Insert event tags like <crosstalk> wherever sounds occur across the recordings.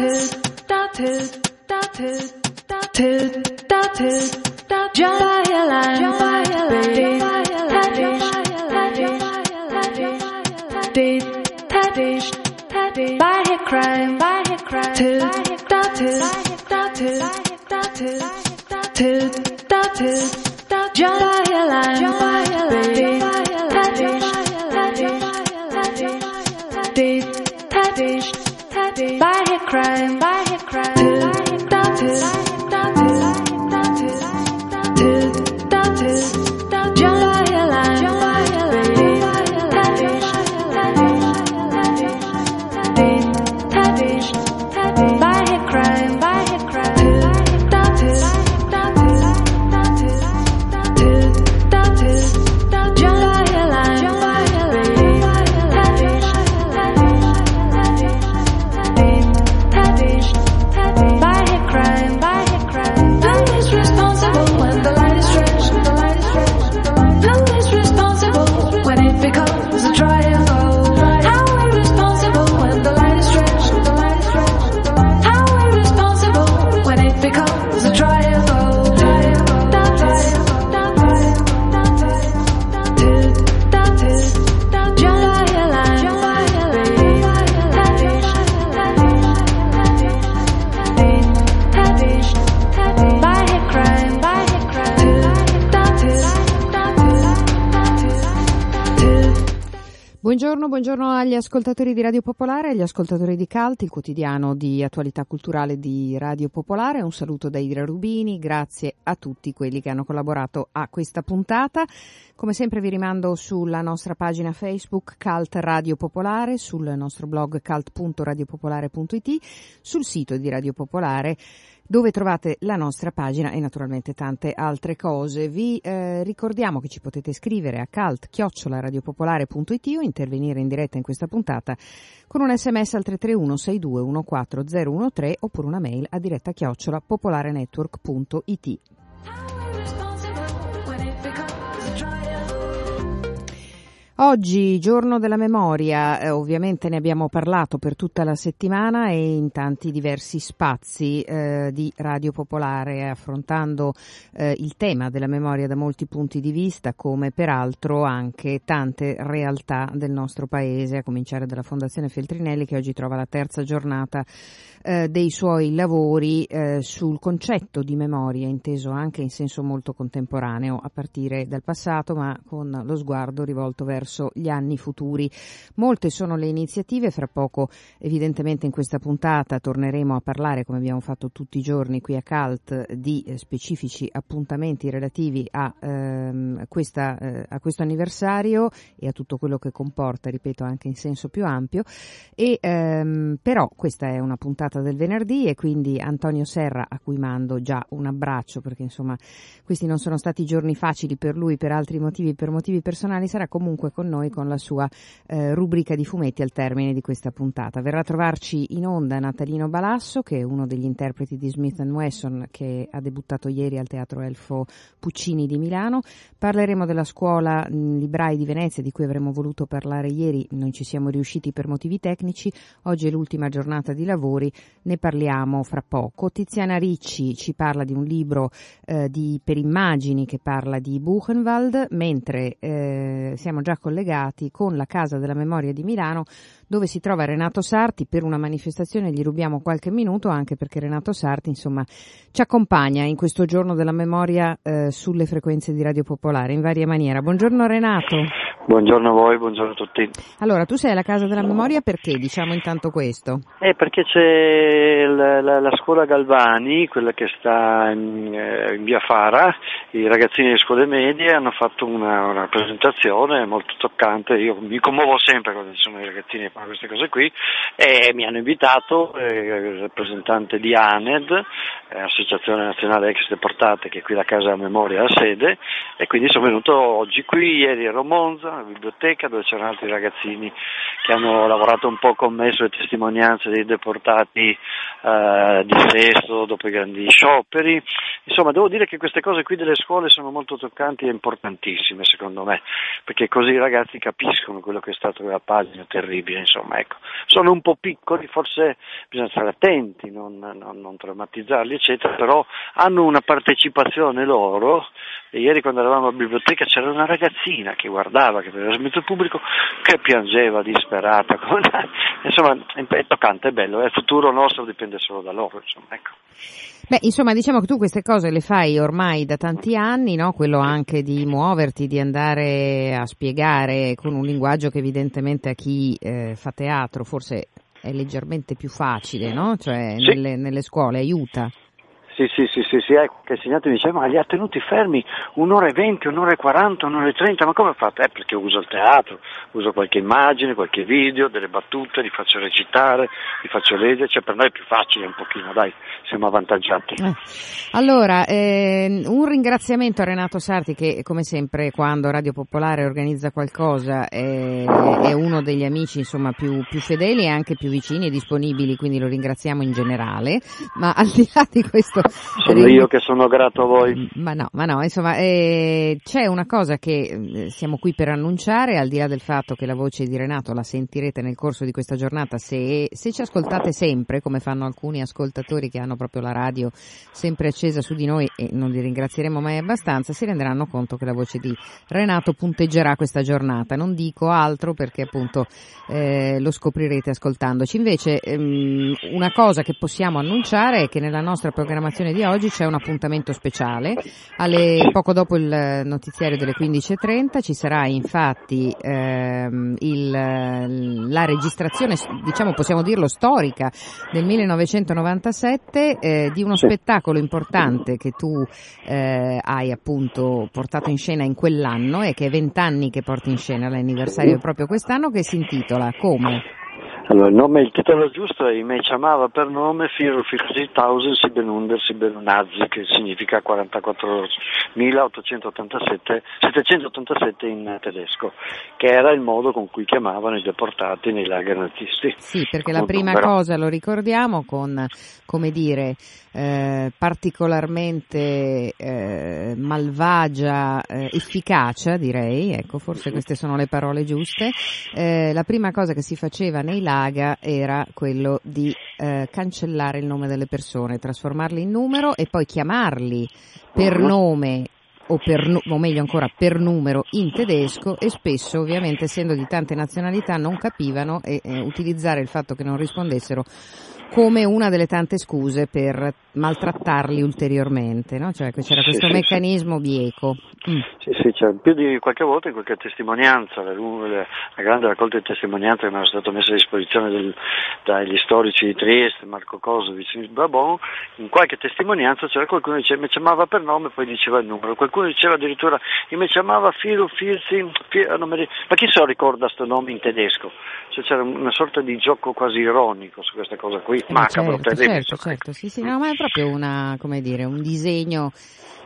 his ascoltatori di Radio Popolare, agli ascoltatori di Calt, il quotidiano di attualità culturale di Radio Popolare. Un saluto da Idra Rubini, grazie a tutti quelli che hanno collaborato a questa puntata. Come sempre vi rimando sulla nostra pagina Facebook Calt Radio Popolare, sul nostro blog cult.radiopopolare.it, sul sito di Radio Popolare dove trovate la nostra pagina e naturalmente tante altre cose. Vi eh, ricordiamo che ci potete scrivere a cult-radiopopolare.it o intervenire in diretta in questa puntata con un sms al 331 62 14 013 oppure una mail a diretta chiocciola. Oggi, giorno della memoria, eh, ovviamente ne abbiamo parlato per tutta la settimana e in tanti diversi spazi eh, di Radio Popolare, affrontando eh, il tema della memoria da molti punti di vista, come peraltro anche tante realtà del nostro paese, a cominciare dalla Fondazione Feltrinelli che oggi trova la terza giornata eh, dei suoi lavori eh, sul concetto di memoria, inteso anche in senso molto contemporaneo, a partire dal passato, ma con lo sguardo rivolto verso gli anni futuri. Molte sono le iniziative, fra poco evidentemente in questa puntata torneremo a parlare, come abbiamo fatto tutti i giorni qui a CALT, di eh, specifici appuntamenti relativi a, ehm, questa, eh, a questo anniversario e a tutto quello che comporta, ripeto, anche in senso più ampio. E, ehm, però questa è una puntata del venerdì e quindi Antonio Serra, a cui mando già un abbraccio, perché insomma questi non sono stati giorni facili per lui per altri motivi, per motivi personali, sarà comunque con noi con la sua eh, rubrica di fumetti al termine di questa puntata. Verrà a trovarci in onda Natalino Balasso, che è uno degli interpreti di Smith Wesson che ha debuttato ieri al Teatro Elfo Puccini di Milano. Parleremo della scuola Librai di Venezia, di cui avremmo voluto parlare ieri, non ci siamo riusciti per motivi tecnici. Oggi è l'ultima giornata di lavori, ne parliamo fra poco. Tiziana Ricci ci parla di un libro eh, di, per immagini che parla di Buchenwald, mentre eh, siamo già collegati con la Casa della Memoria di Milano dove si trova Renato Sarti per una manifestazione, gli rubiamo qualche minuto anche perché Renato Sarti insomma ci accompagna in questo giorno della memoria eh, sulle frequenze di Radio Popolare in varia maniera. Buongiorno Renato. Buongiorno a voi, buongiorno a tutti. Allora, tu sei alla Casa della Memoria perché? Diciamo intanto questo. Eh, perché c'è la, la, la scuola Galvani, quella che sta in, eh, in via Fara, i ragazzini delle scuole medie hanno fatto una, una presentazione molto toccante, io mi commuovo sempre quando ci sono i ragazzini che fanno queste cose qui e mi hanno invitato eh, il rappresentante di ANED, eh, Associazione Nazionale Ex Deportate, che è qui la Casa della Memoria ha sede e quindi sono venuto oggi qui, ieri ero a Monza, alla biblioteca dove c'erano altri ragazzini che hanno lavorato un po' con me sulle testimonianze dei deportati eh, di Sesto dopo i grandi scioperi. Insomma, devo dire che queste cose qui delle scuole sono molto toccanti e importantissime secondo me, perché così i ragazzi capiscono quello che è stato quella pagina terribile. Insomma, ecco. Sono un po' piccoli, forse bisogna stare attenti, non, non, non traumatizzarli, eccetera, però hanno una partecipazione loro. E ieri quando eravamo alla biblioteca c'era una ragazzina che guardava, che vedeva il mezzo pubblico, che piangeva disperata. <laughs> insomma, è toccante, è bello, il futuro nostro dipende solo da loro, insomma, ecco. Beh, insomma, diciamo che tu queste cose le fai ormai da tanti anni, no? Quello anche di muoverti, di andare a spiegare con un linguaggio che evidentemente a chi eh, fa teatro forse è leggermente più facile, no? Cioè Sì. nelle, nelle scuole aiuta. Sì, sì, sì, sì, sì, ecco che il insegnante mi diceva, ma li ha tenuti fermi un'ora e venti, un'ora e quaranta, un'ora e trenta, ma come fate? Eh, perché uso il teatro, uso qualche immagine, qualche video, delle battute, li faccio recitare, li faccio leggere, cioè per noi è più facile un pochino, dai, siamo avvantaggiati. Eh. Allora, ehm, un ringraziamento a Renato Sarti che come sempre quando Radio Popolare organizza qualcosa è, è uno degli amici insomma, più, più fedeli e anche più vicini e disponibili, quindi lo ringraziamo in generale, ma al di là di questo... Sono io che sono grato a voi. Ma no, ma no, insomma, eh, c'è una cosa che eh, siamo qui per annunciare, al di là del fatto che la voce di Renato la sentirete nel corso di questa giornata, se, se ci ascoltate sempre, come fanno alcuni ascoltatori che hanno proprio la radio sempre accesa su di noi e non li ringrazieremo mai abbastanza, si renderanno conto che la voce di Renato punteggerà questa giornata. Non dico altro perché appunto eh, lo scoprirete ascoltandoci. Invece ehm, una cosa che possiamo annunciare è che nella nostra programmazione di oggi c'è un appuntamento speciale. Alle, poco dopo il notiziario delle 15.30 ci sarà infatti ehm, il, la registrazione, diciamo possiamo dirlo, storica del 1997 eh, di uno spettacolo importante che tu eh, hai appunto portato in scena in quell'anno e che è vent'anni che porti in scena, l'anniversario è proprio quest'anno, che si intitola Come? Allora, il nome, il titolo giusto è Me chiamava per nome Firo Tausend Siebenunder Siebenunazi, che significa 44.887 787 in tedesco, che era il modo con cui chiamavano i deportati nei lager nazisti. Sì, perché la prima numero. cosa, lo ricordiamo, con, come dire, eh, particolarmente eh, malvagia eh, efficacia, direi, ecco, forse queste sono le parole giuste, eh, la prima cosa che si faceva nei laga era quello di eh, cancellare il nome delle persone, trasformarli in numero e poi chiamarli per Mhm. nome o, per, o meglio ancora per numero in tedesco e spesso ovviamente essendo di tante nazionalità non capivano e eh, utilizzare il fatto che non rispondessero come una delle tante scuse per maltrattarli ulteriormente, no? Cioè c'era Sì, questo sì, meccanismo bieco. Mm. Sì, sì, c'è più di qualche volta in qualche testimonianza, la, la- la grande raccolta di testimonianze che mi era stata messa a disposizione del- dagli storici di Trieste, Marco Kosovic, Babon, in qualche testimonianza c'era qualcuno che diceva mi chiamava per nome e poi diceva il numero, qualcuno diceva addirittura mi chiamava Filo Filzi, Fi- non mi ri- ma chi se lo ricorda sto nome in tedesco? Cioè, c'era una sorta di gioco quasi ironico su questa cosa qui, Eh, macabro, certo, terribile. certo, insomma. certo, sì, sì, no, ma è proprio una, come dire, un disegno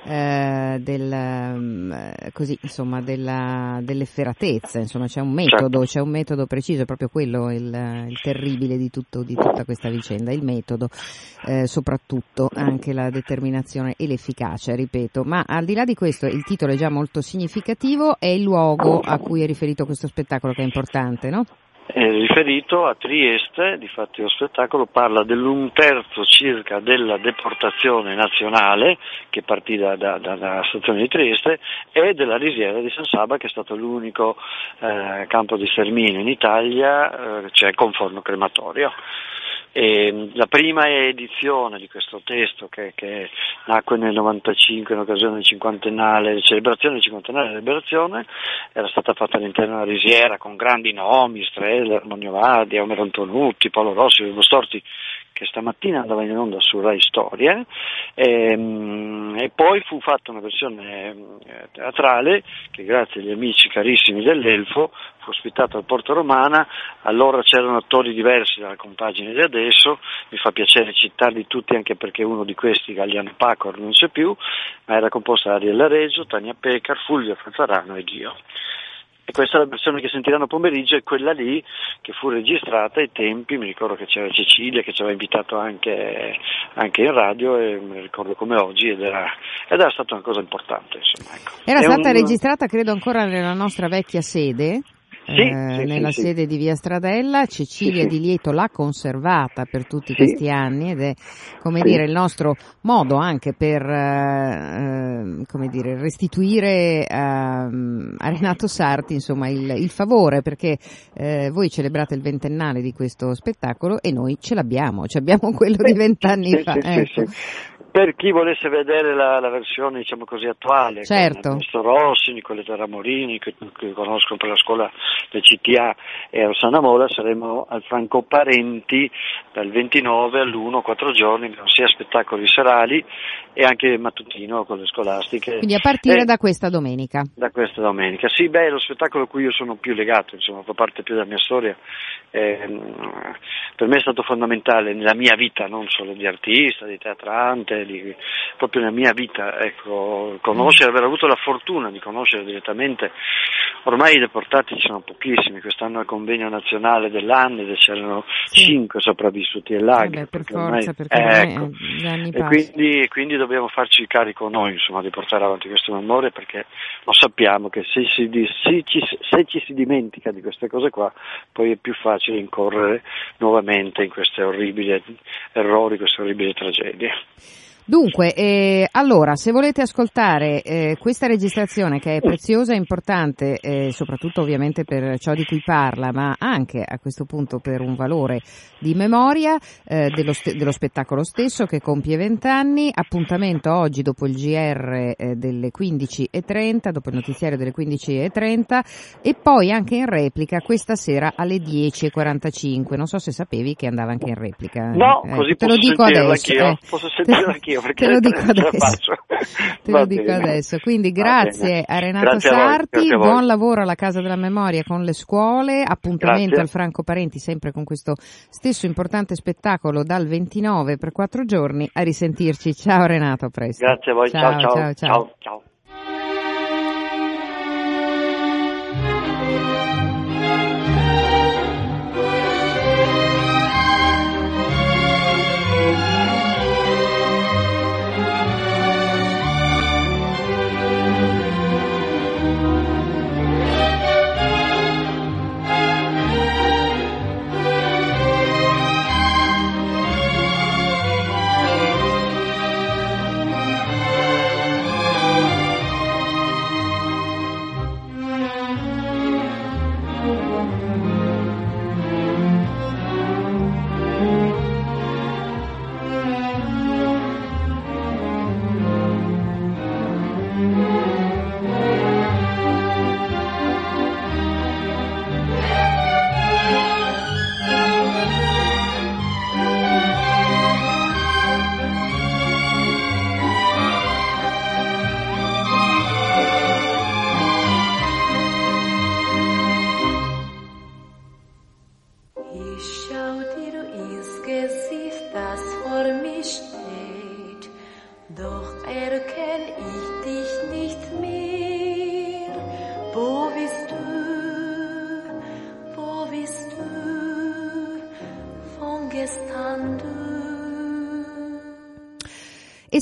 eh, del, mm, così, insomma, della, dell'efferatezza, insomma, c'è un metodo, Certo. c'è un metodo preciso, è proprio quello il, il terribile di, tutto, di tutta questa vicenda, il metodo, eh, soprattutto anche la determinazione e l'efficacia, ripeto, ma al di là di questo il titolo è già molto significativo, è il luogo a cui è riferito questo spettacolo che è importante, no? È riferito a Trieste, difatti lo spettacolo parla dell'un terzo circa della deportazione nazionale che partì da- da- da- dalla stazione di Trieste e della risiera di San Saba che è stato l'unico eh, campo di sterminio in Italia, eh, cioè con forno crematorio. E, mh, la prima edizione di questo testo che, che nacque nel 95 in occasione del cinquantennale, celebrazione del cinquantennale della liberazione, era stata fatta all'interno della risiera con grandi nomi, Streller, Armonio Vardi, Omer Antonutti, Paolo Rossi, Ugo Storti, che stamattina andava in onda su Rai Storia. E, mh, e poi fu fatta una versione eh, teatrale che grazie agli amici carissimi dell'Elfo fu ospitata al Porto Romana, allora c'erano attori diversi dalla compagine di adesso, mi fa piacere citarli tutti anche perché uno di questi, Galliano Pacor, non c'è più, ma era composta da Ariella Reggio, Tania Pecar, Fulvio Fanzarano e Dio. E questa è la versione che sentiranno pomeriggio, è quella lì che fu registrata ai tempi, mi ricordo che c'era Cecilia che ci aveva invitato anche, anche in radio e mi ricordo come oggi ed era, ed era stata una cosa importante. Insomma, ecco. Era È stata un- registrata credo ancora nella nostra vecchia sede. Sì, eh, sì, nella sì, sede di Via Stradella. Cecilia Di Lieto l'ha conservata per tutti questi anni ed è, come dire, il nostro modo anche per, eh, come dire, restituire a, a Renato Sarti, insomma, il, il favore, perché eh, voi celebrate il ventennale di questo spettacolo e noi ce l'abbiamo, ci abbiamo quello di vent'anni fa. Ecco per chi volesse vedere la, la versione diciamo così attuale certo. con Ernesto Rossi, Nicoletta Ramorini che, che conoscono per la scuola del CTA e Rossana Mola saremo al Franco Parenti dal 29 all'1 quattro giorni sia spettacoli serali e anche mattutino con le scolastiche. Quindi a partire e, da questa domenica. da questa domenica. Sì beh è lo spettacolo a cui io sono più legato insomma fa parte più della mia storia eh, per me è stato fondamentale nella mia vita non solo di artista, di teatrante di, proprio nella mia vita, ecco, conoscere, aver avuto la fortuna di conoscere direttamente, ormai i deportati ci sono pochissimi, quest'anno al convegno nazionale dell'Andede c'erano sì. cinque sopravvissuti al lago. Vabbè, per forza, ormai, perché ecco, gli anni e quindi, quindi, dobbiamo farci carico noi insomma, di portare avanti questo memoria perché lo sappiamo che se, si, se, ci, se ci si dimentica di queste cose qua poi è più facile incorrere nuovamente in questi orribili errori, queste orribili tragedie. Dunque, eh, allora, se volete ascoltare eh, questa registrazione che è preziosa e importante, eh, soprattutto ovviamente per ciò di cui parla, ma anche a questo punto per un valore di memoria eh, dello, st- dello, spettacolo stesso che compie 20 anni, appuntamento oggi dopo il GR eh, delle 15.30, dopo il notiziario delle 15.30 e poi anche in replica questa sera alle 10.45. Non so se sapevi che andava anche in replica. No, così te lo dico adesso. Eh. Posso sentirlo anch'io <laughs> io perché te lo dico adesso. <laughs> te lo dico adesso. Quindi grazie a Renato grazie Sarti, a buon lavoro alla Casa della Memoria con le scuole, appuntamento grazie. al Franco Parenti sempre con questo stesso importante spettacolo dal 29 per quattro giorni. A risentirci. Ciao Renato, a presto. Grazie a voi, ciao ciao. ciao. ciao. ciao. E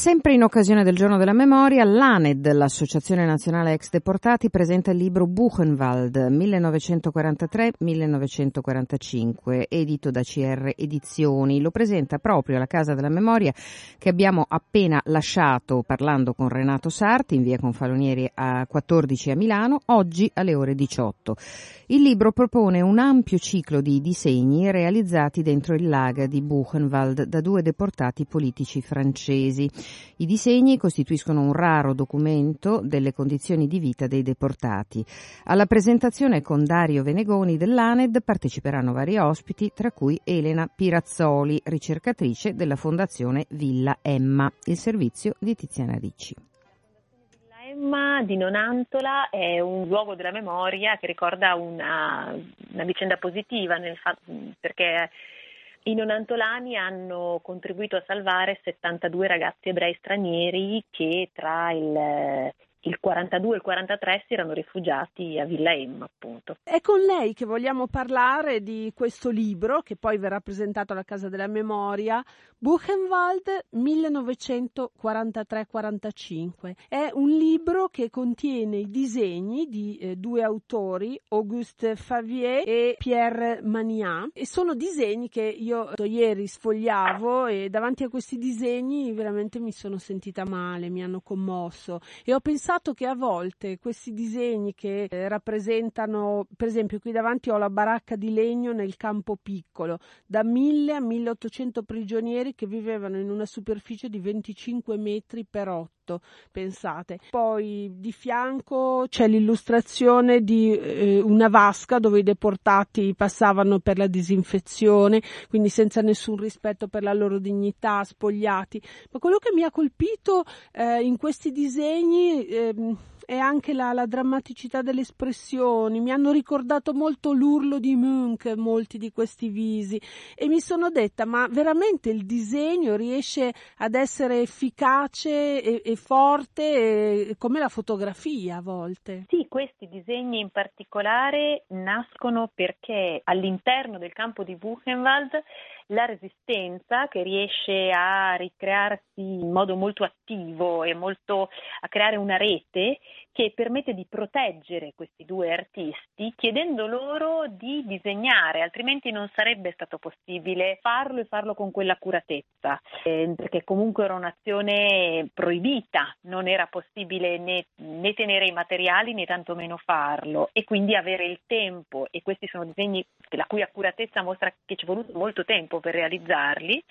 sempre in occasione del giorno della memoria, l'ANED, l'Associazione Nazionale Ex Deportati, presenta il libro Buchenwald 1943-1945, edito da CR Edizioni. Lo presenta proprio alla Casa della Memoria che abbiamo appena lasciato parlando con Renato Sarti in via Confalonieri a 14 a Milano, oggi alle ore 18. Il libro propone un ampio ciclo di disegni realizzati dentro il lager di Buchenwald da due deportati politici francesi. I disegni costituiscono un raro documento delle condizioni di vita dei deportati. Alla presentazione con Dario Venegoni dell'ANED parteciperanno vari ospiti, tra cui Elena Pirazzoli, ricercatrice della Fondazione Villa Emma, il servizio di Tiziana Ricci. Emma di Nonantola è un luogo della memoria che ricorda una, una vicenda positiva fa- perché i nonantolani hanno contribuito a salvare 72 ragazzi ebrei stranieri che tra il il 42 e il 43 si erano rifugiati a Villa Emma, appunto. È con lei che vogliamo parlare di questo libro che poi verrà presentato alla Casa della Memoria, Buchenwald 1943-45. È un libro che contiene i disegni di eh, due autori, Auguste Favier e Pierre Maniat, e sono disegni che io ieri sfogliavo e davanti a questi disegni veramente mi sono sentita male, mi hanno commosso e ho pensato che a volte questi disegni che eh, rappresentano, per esempio qui davanti ho la baracca di legno nel campo piccolo, da 1000 a 1800 prigionieri che vivevano in una superficie di 25 metri per 8, pensate. Poi di fianco c'è l'illustrazione di eh, una vasca dove i deportati passavano per la disinfezione, quindi senza nessun rispetto per la loro dignità, spogliati. Ma quello che mi ha colpito eh, in questi disegni eh, e anche la, la, drammaticità delle espressioni. Mi hanno ricordato molto l'urlo di Munch, molti di questi visi, e mi sono detta: ma veramente il disegno riesce ad essere efficace e, e forte e, come la fotografia a volte? Sì, questi disegni in particolare nascono perché all'interno del campo di Buchenwald la resistenza che riesce a ricrearsi in modo molto attivo e molto a creare una rete che permette di proteggere questi due artisti chiedendo loro di disegnare, altrimenti non sarebbe stato possibile farlo e farlo con quell'accuratezza, eh, perché comunque era un'azione proibita, non era possibile né, né tenere i materiali né tantomeno farlo. E quindi avere il tempo e questi sono disegni la cui accuratezza mostra che ci è voluto molto tempo per realizzarli,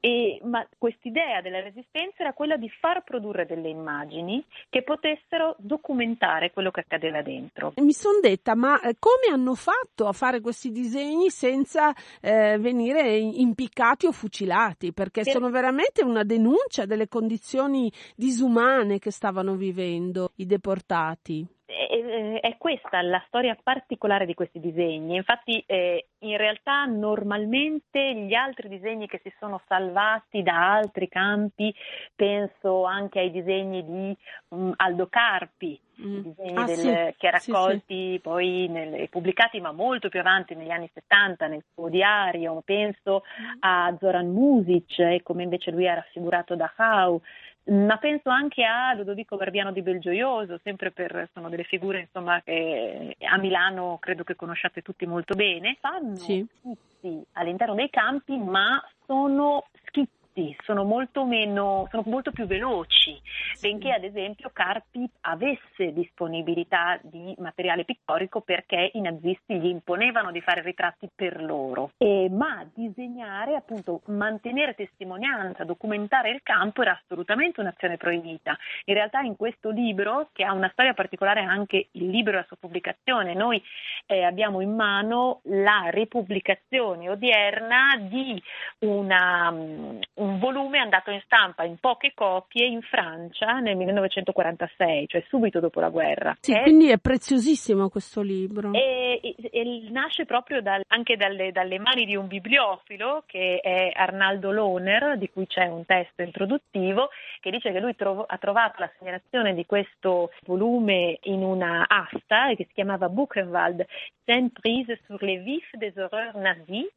e, ma quest'idea della resistenza era quella di far produrre delle immagini che potessero documentare quello che accadeva dentro. Mi sono detta, ma eh, come hanno fatto a fare questi disegni senza eh, venire impiccati o fucilati? Perché per... sono veramente una denuncia delle condizioni disumane che stavano vivendo i deportati è questa la storia particolare di questi disegni. Infatti, eh, in realtà, normalmente gli altri disegni che si sono salvati da altri campi, penso anche ai disegni di um, Aldo Carpi, mm. disegni ah, del, sì. che raccolti sì, poi nel, pubblicati ma molto più avanti negli anni 70 nel suo diario. Penso mm. a Zoran Music e come invece lui è raffigurato da Hau ma penso anche a Ludovico Barbiano di Belgioioso, sempre per, sono delle figure insomma, che a Milano credo che conosciate tutti molto bene, fanno sì. schizzi all'interno dei campi, ma sono schizzi effetti sono molto, meno, sono molto più veloci, sì. benché ad esempio Carpi avesse disponibilità di materiale pittorico perché i nazisti gli imponevano di fare ritratti per loro, e, ma disegnare, appunto, mantenere testimonianza, documentare il campo era assolutamente un'azione proibita. In realtà in questo libro, che ha una storia particolare anche il libro e la sua pubblicazione, noi eh, abbiamo in mano la ripubblicazione odierna di una, um, un volume andato in stampa in poche copie in Francia nel 1946, cioè subito dopo la guerra. Sì, è, quindi è preziosissimo questo libro. E, e, e nasce proprio dal, anche dalle, dalle, mani di un bibliofilo che è Arnaldo Lohner, di cui c'è un testo introduttivo, che dice che lui trovo, ha trovato la segnalazione di questo volume in una asta che si chiamava Buchenwald, Scène prise sur les vifs des horreurs nazis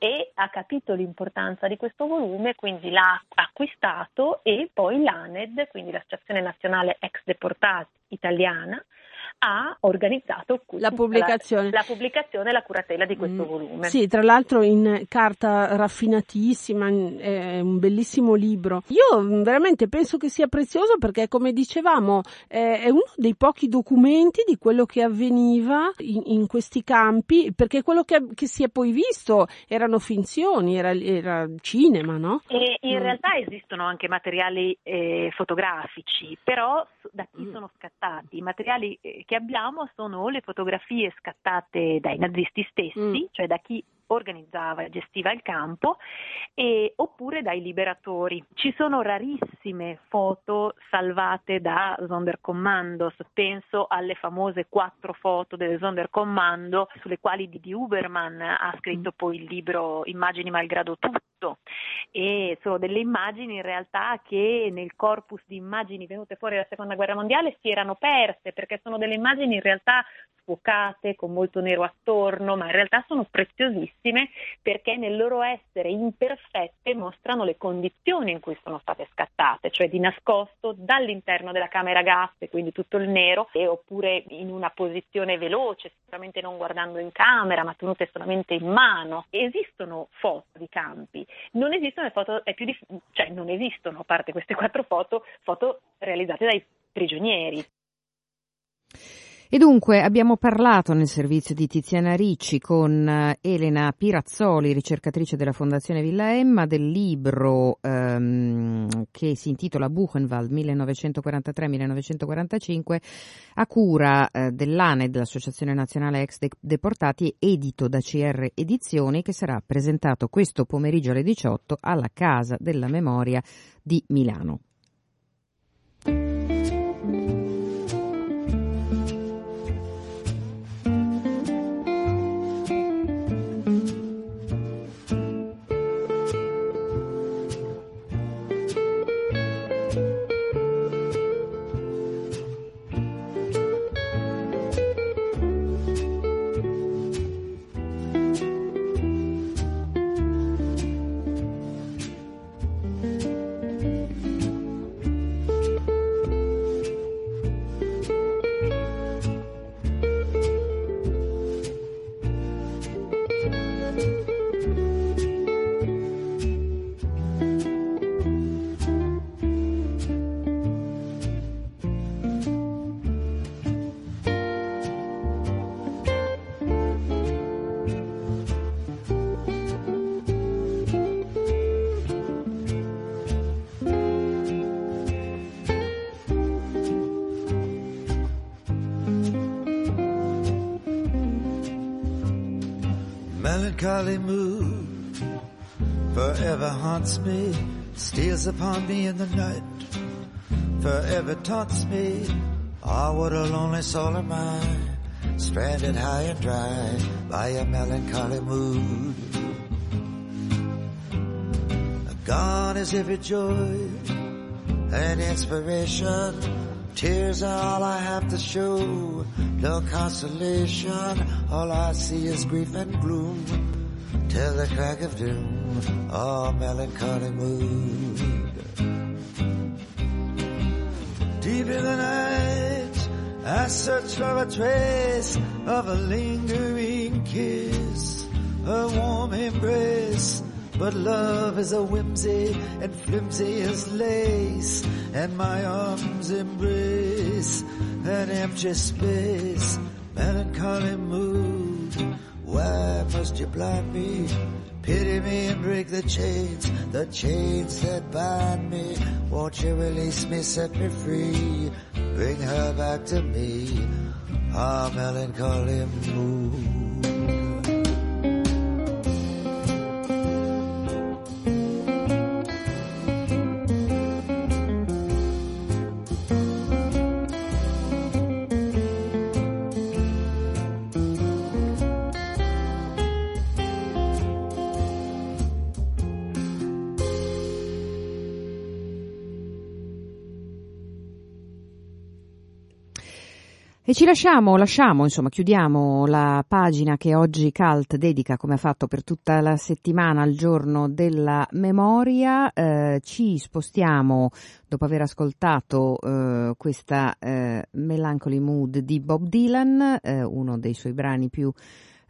e ha capito l'importanza di questo volume, quindi quindi l'ha acquistato e poi l'ANED, quindi l'Associazione Nazionale Ex Deportati Italiana, ha organizzato la pubblicazione. La, la pubblicazione e la curatela di questo mm, volume. Sì, tra l'altro in carta raffinatissima, è un bellissimo libro. Io mm, veramente penso che sia prezioso perché, come dicevamo, è uno dei pochi documenti di quello che avveniva in, in questi campi, perché quello che, che, si è poi visto erano finzioni, era, era cinema, no? E in mm. realtà esistono anche materiali eh, fotografici, però da chi mm. sono scattati? I materiali eh, che abbiamo sono le fotografie scattate dai nazisti stessi, mm. cioè da chi organizzava e gestiva il campo, e, oppure dai liberatori. Ci sono rarissime foto salvate da Sonderkommandos, penso alle famose quattro foto del Sonderkommando sulle quali Didi Huberman ha scritto mm. poi il libro Immagini malgrado tutto e sono delle immagini in realtà che nel corpus di immagini venute fuori dalla seconda guerra mondiale si erano perse perché sono delle immagini in realtà sfocate, con molto nero attorno, ma in realtà sono preziosissime perché nel loro essere imperfette mostrano le condizioni in cui sono state scattate, cioè di nascosto dall'interno della camera gas, quindi tutto il nero, e oppure in una posizione veloce, sicuramente non guardando in camera, ma tenute solamente in mano. Esistono foto di campi, non esistono foto, dif- cioè non esistono, a parte queste quattro foto, foto realizzate dai prigionieri. E dunque abbiamo parlato nel servizio di Tiziana Ricci con eh, Elena Pirazzoli, ricercatrice della Fondazione Villa Emma, del libro ehm, che si intitola Buchenwald 1943-1945 a cura eh, dell'ANE, dell'Associazione Nazionale Ex Deportati, edito da CR Edizioni, che sarà presentato questo pomeriggio alle 18 alla Casa della Memoria di Milano. Melancholy mood forever haunts me, steals upon me in the night, forever taunts me. Ah, oh, what a lonely soul am I, stranded high and dry by a melancholy mood. Gone is every joy and inspiration. Tears are all I have to show no consolation. All I see is grief and gloom till the crack of doom. Oh, melancholy mood. Deep in the night, I search for a trace of a lingering kiss, a warm embrace. But love is a whimsy and flimsy as lace, and my arms embrace an empty space, melancholy mood. Why must you blind me? Pity me and break the chains, the chains that bind me. Won't you release me, set me free, bring her back to me? Our melancholy mood. E ci lasciamo, lasciamo, insomma, chiudiamo la pagina che oggi Cult dedica, come ha fatto per tutta la settimana, al giorno della memoria. Eh, ci spostiamo, dopo aver ascoltato eh, questa eh, Melancholy Mood di Bob Dylan, eh, uno dei suoi brani più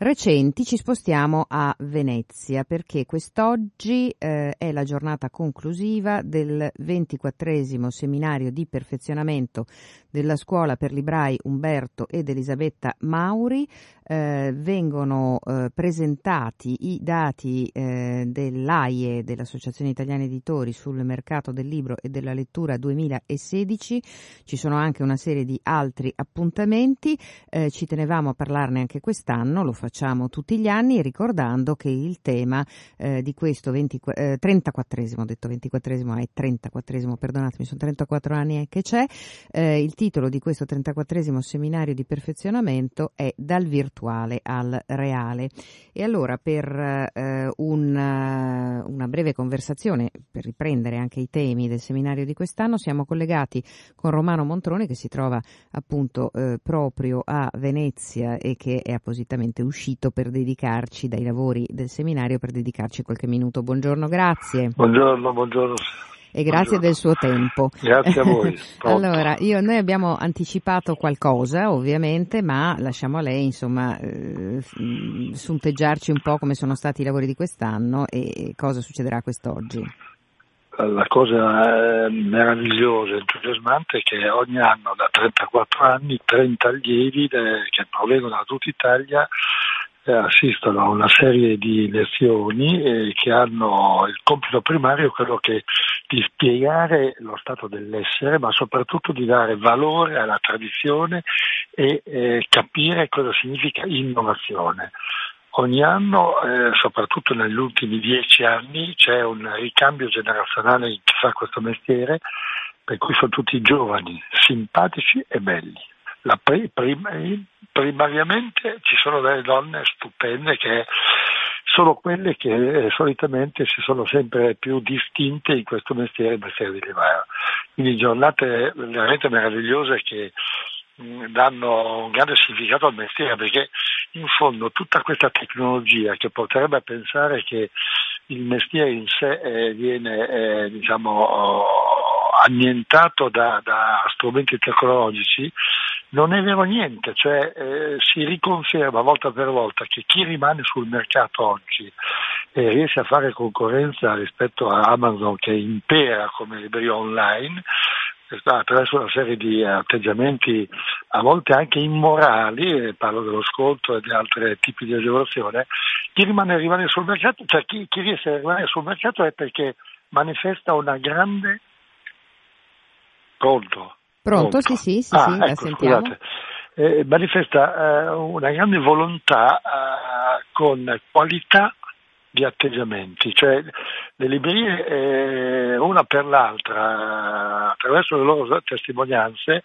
recenti ci spostiamo a Venezia perché quest'oggi eh, è la giornata conclusiva del 24 seminario di perfezionamento della scuola per librai Umberto ed Elisabetta Mauri eh, vengono eh, presentati i dati eh, dell'AIE, dell'Associazione Italiana Editori, sul mercato del libro e della lettura 2016. Ci sono anche una serie di altri appuntamenti, eh, ci tenevamo a parlarne anche quest'anno, lo facciamo tutti gli anni, ricordando che il tema eh, di questo 20, eh, 34esimo, ho detto 24esimo, è 34esimo, perdonatemi, sono 34 anni che c'è, il titolo di questo 34esimo seminario di perfezionamento è Dal virtuale al reale. E allora per eh, un, una breve conversazione, per riprendere anche i temi del seminario di quest'anno, siamo collegati con Romano Montrone che si trova appunto eh, proprio a Venezia e che è appositamente uscito per dedicarci dai lavori del seminario, per dedicarci qualche minuto. Buongiorno, grazie. Buongiorno, buongiorno e grazie del suo tempo. Grazie a voi. <laughs> allora, io, noi abbiamo anticipato qualcosa, ovviamente, ma lasciamo a lei, insomma, eh, sunteggiarci un po' come sono stati i lavori di quest'anno e cosa succederà quest'oggi. La cosa eh, meravigliosa e entusiasmante è che ogni anno, da 34 anni, 30 allievi eh, che provengono da tutta Italia assistono a una serie di lezioni eh, che hanno il compito primario quello che di spiegare lo stato dell'essere, ma soprattutto di dare valore alla tradizione e eh, capire cosa significa innovazione. Ogni anno, eh, soprattutto negli ultimi dieci anni, c'è un ricambio generazionale in chi fa questo mestiere, per cui sono tutti giovani, simpatici e belli pri, prim, primariamente ci sono delle donne stupende che sono quelle che eh, solitamente si sono sempre più distinte in questo mestiere, il mestiere di libraio. Quindi giornate veramente meravigliose che mh, danno un grande significato al mestiere perché in fondo tutta questa tecnologia che potrebbe pensare che il mestiere in sé eh, viene eh, diciamo, annientato da, da strumenti tecnologici non è vero niente, cioè eh, si riconferma volta per volta che chi rimane sul mercato oggi e riesce a fare concorrenza rispetto a Amazon che impera come libreria online attraverso una serie di atteggiamenti a volte anche immorali, parlo dello sconto e di altri tipi di agevolazione, chi rimane, rimane sul mercato, cioè chi, chi riesce a rimanere sul mercato è perché manifesta una grande pronto Pronto? Pronto? Sì, sì, sì, ah, sì ecco, sentiamo. Eh, manifesta eh, una grande volontà eh, con qualità di atteggiamenti, cioè le librerie eh, una per l'altra, attraverso le loro testimonianze,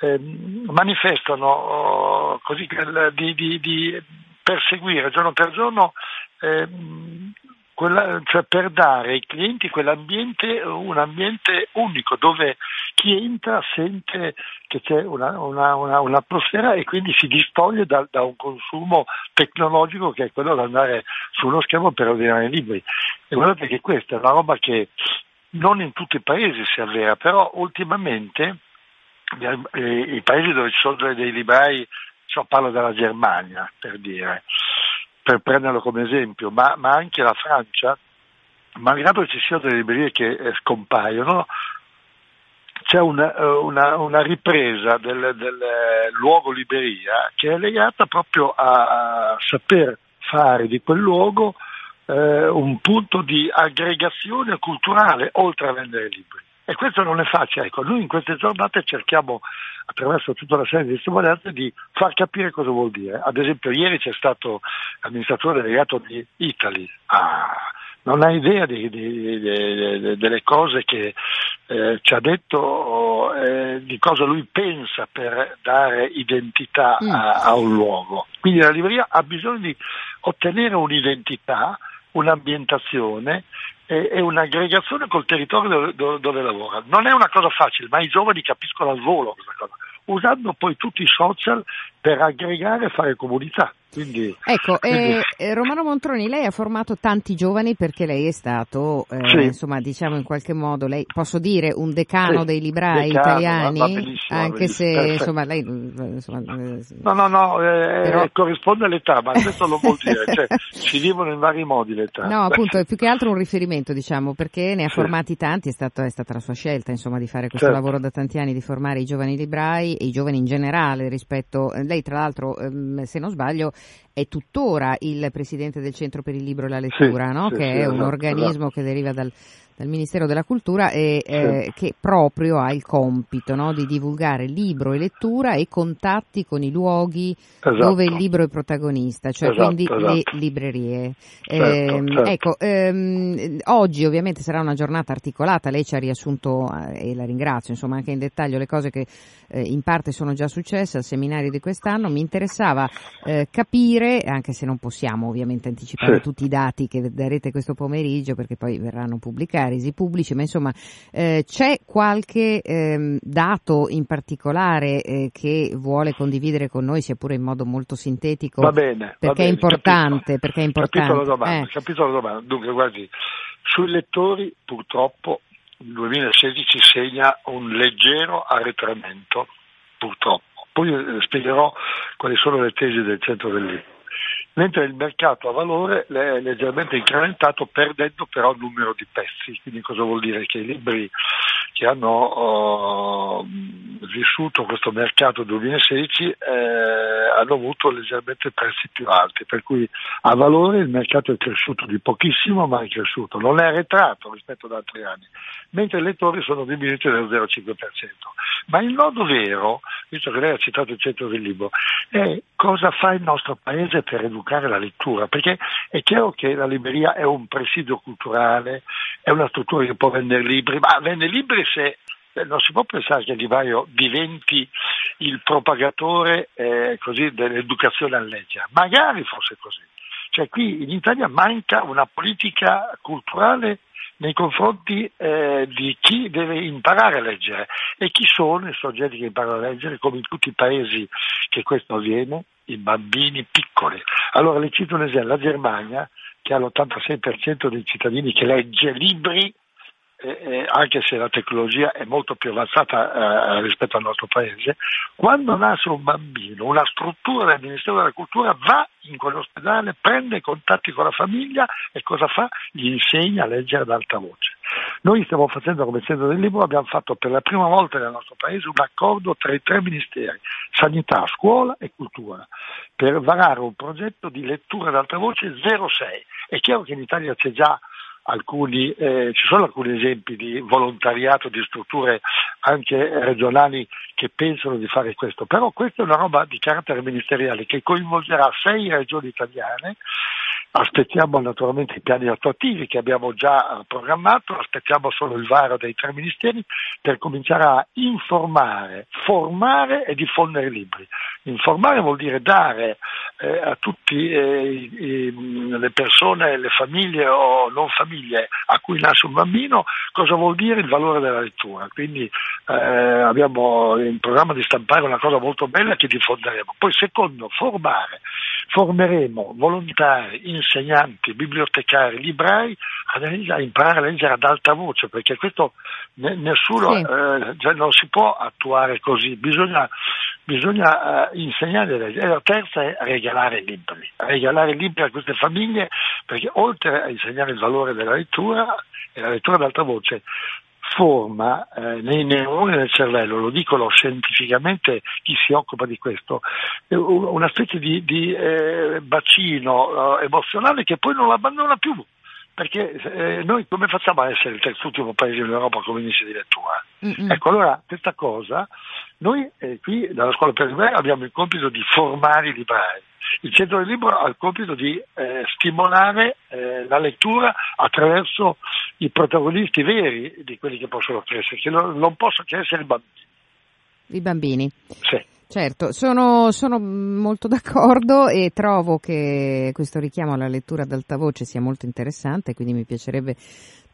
ehm, manifestano oh, così di, di, di, perseguire giorno per giorno ehm, quella, cioè per dare ai clienti quell'ambiente, un ambiente unico dove chi entra sente che c'è una, una, una, un'atmosfera e quindi si distoglie da, da, un consumo tecnologico che è quello di andare su uno schermo per ordinare libri. E guardate che questa è una roba che non in tutti i paesi si avvera, però ultimamente i paesi dove ci sono dei librai, cioè parlo della Germania per dire, per prenderlo come esempio, ma, ma anche la Francia, malgrado ci siano delle librerie che eh, scompaiono, c'è una, eh, una, una ripresa del, del, luogo libreria che è legata proprio a saper fare di quel luogo eh, un punto di aggregazione culturale oltre a vendere libri. E questo non è facile. Ecco, noi in queste giornate cerchiamo, attraverso tutta una serie di testimonianze, di far capire cosa vuol dire. Ad esempio, ieri c'è stato l'amministratore delegato di Italy. Ah, non ha idea di, di, di, delle cose che eh, ci ha detto, eh, di cosa lui pensa per dare identità mm. a, a un luogo. Quindi la libreria ha bisogno di ottenere un'identità, un'ambientazione e un'aggregazione col territorio dove, dove, lavora. Non è una cosa facile, ma i giovani capiscono al volo questa cosa, usando poi tutti i social per aggregare e fare comunità. Quindi, ecco, <laughs> quindi... Eh, Romano Montroni, lei ha formato tanti giovani perché lei è stato, eh, Sì. insomma, diciamo in qualche modo, lei posso dire un decano Sì, dei librai decano, italiani, benissimo, va anche se benissimo, insomma lei eh, insomma, eh, No, no, no, eh, Però- corrisponde all'età, ma questo non vuol dire, cioè, <laughs> si vivono in vari modi l'età. No, appunto, è più che altro un riferimento, diciamo, perché ne ha Sì. formati tanti, è, stato- è stata la sua scelta, insomma, di fare questo Certo. lavoro da tanti anni, di formare i giovani librai e i giovani in generale rispetto... eh, Lei, tra l'altro, ehm, se non sbaglio, è tuttora il presidente del Centro per il Libro e la Lettura, Sì, no? sì, che sì, è un esatto, organismo esatto. che deriva dal, dal Ministero della Cultura e eh, che proprio ha il compito no? di divulgare libro e lettura e contatti con i luoghi Esatto. dove il libro è protagonista, cioè Esatto, quindi le esatto. librerie. Certo, Ehm, certo. Ecco, ehm, oggi ovviamente sarà una giornata articolata, lei ci ha riassunto eh, e la ringrazio, insomma anche in dettaglio le cose che eh, in parte sono già successe al seminario di quest'anno, mi interessava eh, capire, anche se non possiamo ovviamente anticipare Sì. tutti i dati che darete questo pomeriggio perché poi verranno pubblicati, resi pubblici, ma insomma eh, c'è qualche ehm, dato in particolare eh, che vuole condividere con noi, sia pure in modo molto sintetico? Va bene. va Perché è bene, importante, capito. perché è importante. Capito la domanda, Eh. capito la domanda. Dunque, guardi, sui lettori purtroppo il 2016 segna un leggero arretramento, purtroppo. Poi eh, spiegherò quali sono le tesi del centro del libro. Mentre il mercato a valore è leggermente incrementato perdendo però il numero di pezzi. Quindi cosa vuol dire? Che i libri che hanno oh, vissuto questo mercato 2016 eh, hanno avuto leggermente prezzi più alti, per cui a valore il mercato è cresciuto di pochissimo, ma è cresciuto, non è arretrato rispetto ad altri anni, mentre i lettori sono diminuiti dello 0,5%. Ma il nodo vero, visto che lei ha citato il centro del libro, è cosa fa il nostro paese per educare la lettura, perché è chiaro che la libreria è un presidio culturale, è una struttura che può vendere libri, ma vende libri se eh, non si può pensare che il libraio diventi il propagatore eh, così, dell'educazione al leggere, magari fosse così. Cioè qui in Italia manca una politica culturale nei confronti eh, di chi deve imparare a leggere e chi sono i soggetti che imparano a leggere, come in tutti i paesi che questo avviene, i bambini piccoli. Allora le cito un esempio, la Germania, che ha l'86% dei cittadini che legge libri, eh, anche se la tecnologia è molto più avanzata eh, rispetto al nostro paese, quando nasce un bambino, una struttura del Ministero della Cultura va in quell'ospedale, prende contatti con la famiglia e cosa fa? Gli insegna a leggere ad alta voce. Noi stiamo facendo come centro del libro, abbiamo fatto per la prima volta nel nostro paese un accordo tra i tre ministeri, sanità, scuola e cultura, per varare un progetto di lettura ad alta voce 06. È chiaro che in Italia c'è già alcuni, eh, ci sono alcuni esempi di volontariato di strutture anche regionali che pensano di fare questo, però questa è una roba di carattere ministeriale che coinvolgerà sei regioni italiane. Aspettiamo naturalmente i piani attuativi che abbiamo già programmato, aspettiamo solo il varo dei tre ministeri per cominciare a informare, formare e diffondere libri. Informare vuol dire dare eh, a tutte le persone, le famiglie o non famiglie a cui nasce un bambino cosa vuol dire il valore della lettura. Quindi eh, abbiamo in programma di stampare una cosa molto bella che diffonderemo. Poi secondo, formare. Formeremo volontari, insegnanti, bibliotecari, librai a, imparare a leggere ad alta voce, perché questo ne, nessuno Sì. eh, cioè non si può attuare così, bisogna, bisogna eh, insegnare. E la terza è regalare libri, regalare libri a queste famiglie, perché oltre a insegnare il valore della lettura, e la lettura ad alta voce, forma eh, nei neuroni del cervello, lo dicono scientificamente chi si occupa di questo, eh, un- una specie di, di, eh, bacino eh, emozionale che poi non abbandona più. Perché eh, noi come facciamo a essere il terzultimo paese in Europa come indice di lettura? Mm-mm. Ecco, allora questa cosa, noi eh, qui dalla scuola per librai abbiamo il compito di formare i librai. Il centro del libro ha il compito di eh, stimolare eh, la lettura attraverso i protagonisti veri di quelli che possono crescere, che non, non possono che essere i bambini. I bambini. Sì. Certo, sono, sono molto d'accordo e trovo che questo richiamo alla lettura ad alta voce sia molto interessante, quindi mi piacerebbe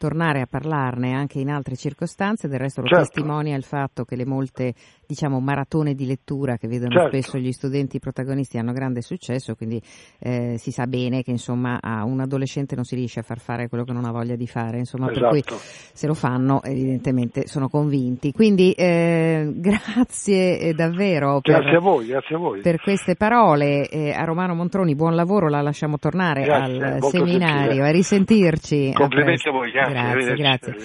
tornare a parlarne anche in altre circostanze, del resto lo Certo. testimonia il fatto che le molte diciamo maratone di lettura che vedono Certo. spesso gli studenti protagonisti hanno grande successo, quindi eh, si sa bene che insomma a un adolescente non si riesce a far fare quello che non ha voglia di fare, insomma per cui Esatto. se lo fanno evidentemente sono convinti. Quindi eh, <laughs> grazie eh, davvero per, Grazie a voi, grazie a voi. per queste parole. Eh, a Romano Montroni buon lavoro, la lasciamo tornare Grazie, al seminario, gentile. a risentirci. Complimenti presto. a voi, grazie. Grazie, grazie.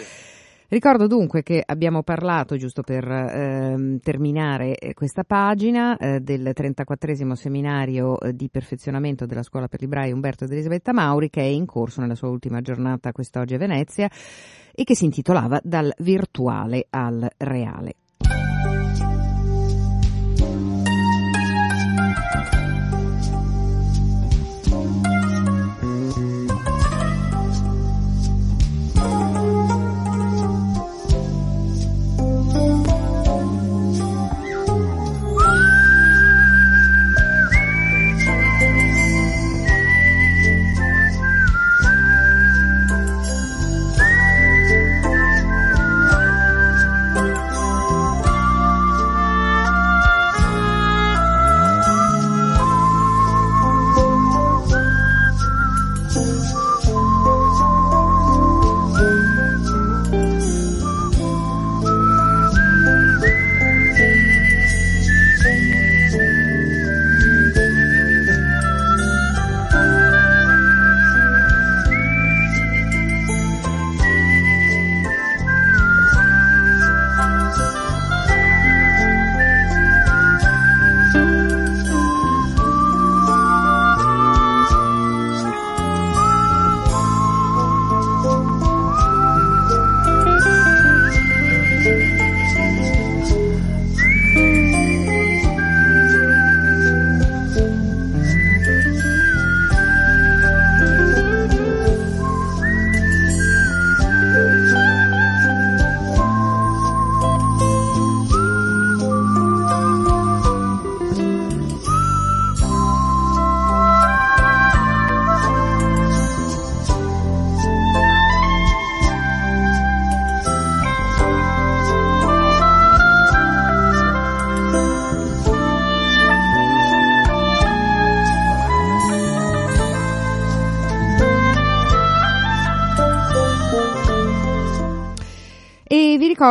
Ricordo dunque che abbiamo parlato, giusto per ehm, terminare eh, questa pagina, eh, del 34 seminario eh, di perfezionamento della Scuola per Librai Umberto ed Elisabetta Mauri, che è in corso nella sua ultima giornata quest'oggi a Venezia e che si intitolava Dal virtuale al reale.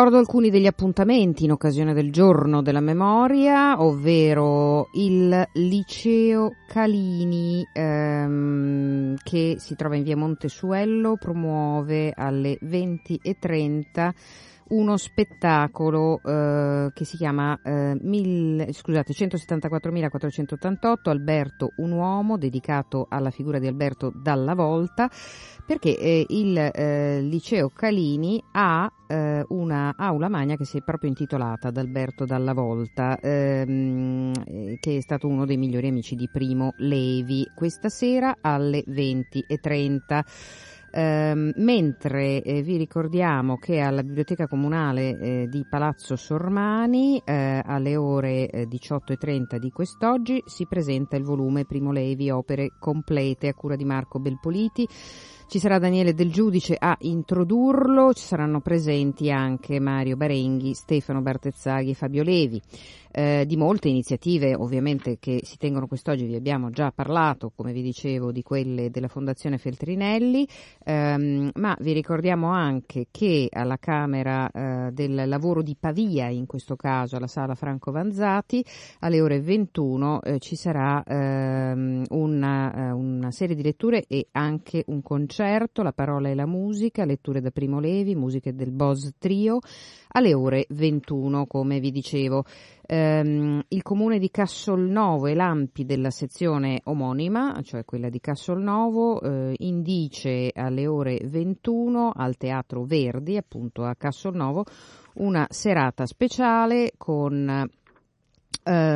Ricordo alcuni degli appuntamenti in occasione del giorno della memoria, ovvero il liceo Calini ehm, che si trova in via Montesuello promuove alle 20.30 uno spettacolo eh, che si chiama eh, mille- scusate, 174.488 Alberto un uomo dedicato alla figura di Alberto Dalla Volta perché eh, il eh, liceo Calini ha eh, una aula magna che si è proprio intitolata ad Alberto Dalla Volta ehm, eh, che è stato uno dei migliori amici di Primo Levi questa sera alle 20.30 Ehm, mentre eh, vi ricordiamo che alla Biblioteca Comunale eh, di Palazzo Sormani eh, alle ore eh, 18.30 di quest'oggi si presenta il volume Primo Levi Opere complete a cura di Marco Belpoliti. Ci sarà Daniele Del Giudice a introdurlo, ci saranno presenti anche Mario Barenghi, Stefano Bartezzaghi e Fabio Levi. Eh, di molte iniziative ovviamente che si tengono quest'oggi, vi abbiamo già parlato, come vi dicevo, di quelle della Fondazione Feltrinelli, ehm, ma vi ricordiamo anche che alla Camera eh, del Lavoro di Pavia, in questo caso alla Sala Franco Vanzati, alle ore 21 eh, ci sarà ehm, una, eh, una serie di letture e anche un concerto, La parola e la musica, letture da Primo Levi, musiche del Boss Trio, alle ore 21, come vi dicevo. Ehm, il comune di Cassolnovo e l'AMPI della sezione omonima, cioè quella di Cassolnovo, eh, indice alle ore 21 al Teatro Verdi, appunto a Cassolnovo, una serata speciale con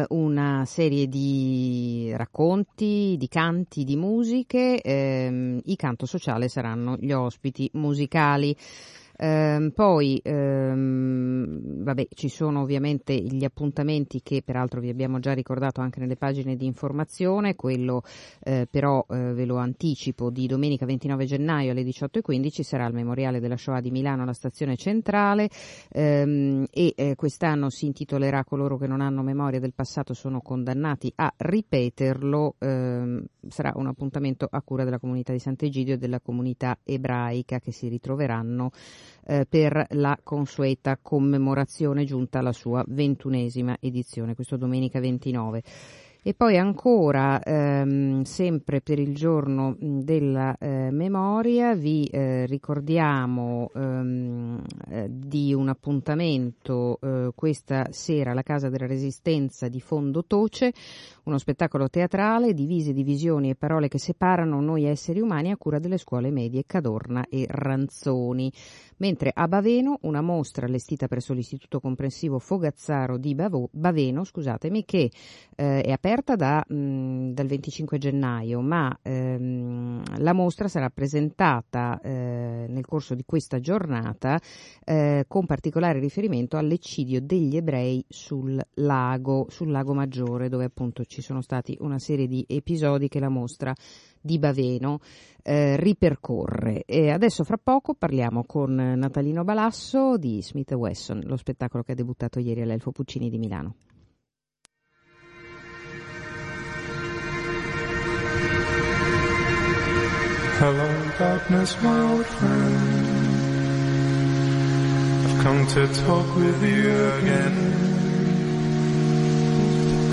una serie di racconti, di canti, di musiche. ehm, I canto sociale saranno gli ospiti musicali. Ehm, poi ehm, vabbè, ci sono ovviamente gli appuntamenti che peraltro vi abbiamo già ricordato anche nelle pagine di informazione, quello eh, però eh, ve lo anticipo di domenica 29 gennaio alle 18.15 sarà il memoriale della Shoah di Milano alla stazione centrale. Ehm, e eh, quest'anno si intitolerà Coloro che non hanno memoria del passato sono condannati a ripeterlo, ehm, sarà un appuntamento a cura della comunità di Sant'Egidio e della comunità ebraica che si ritroveranno eh, per la consueta commemorazione giunta alla sua ventunesima edizione, questo domenica 29. E poi ancora, ehm, sempre per il giorno della eh, memoria, vi eh, ricordiamo ehm, eh, di un appuntamento eh, questa sera alla Casa della Resistenza di Fondo Toce, uno spettacolo teatrale, divise, divisioni e parole che separano noi esseri umani a cura delle scuole medie Cadorna e Ranzoni. Mentre a Baveno una mostra allestita presso l'Istituto Comprensivo Fogazzaro di Bavo, Baveno, scusatemi, che eh, è aperta da, mh, dal 25 gennaio, ma ehm, la mostra sarà presentata eh, nel corso di questa giornata eh, con particolare riferimento all'eccidio degli ebrei sul lago, sul lago Maggiore, dove appunto ci sono stati una serie di episodi che la mostra di Baveno eh, ripercorre. E adesso fra poco parliamo con Natalino Balasso di Smith Wesson, lo spettacolo che ha debuttato ieri all'Elfo Puccini di Milano. Hello, darkness, my old friend. I've come to talk with you again.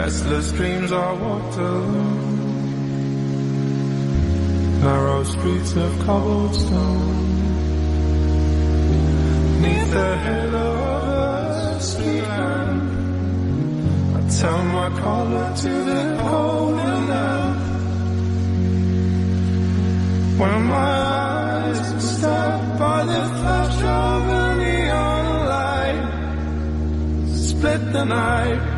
Restless dreams I walked alone. Narrow streets of cobblestone. Neath the halo of a street lamp. I turn my collar to the cold enough. When my eyes were stabbed by the flash of a neon light. Split the night.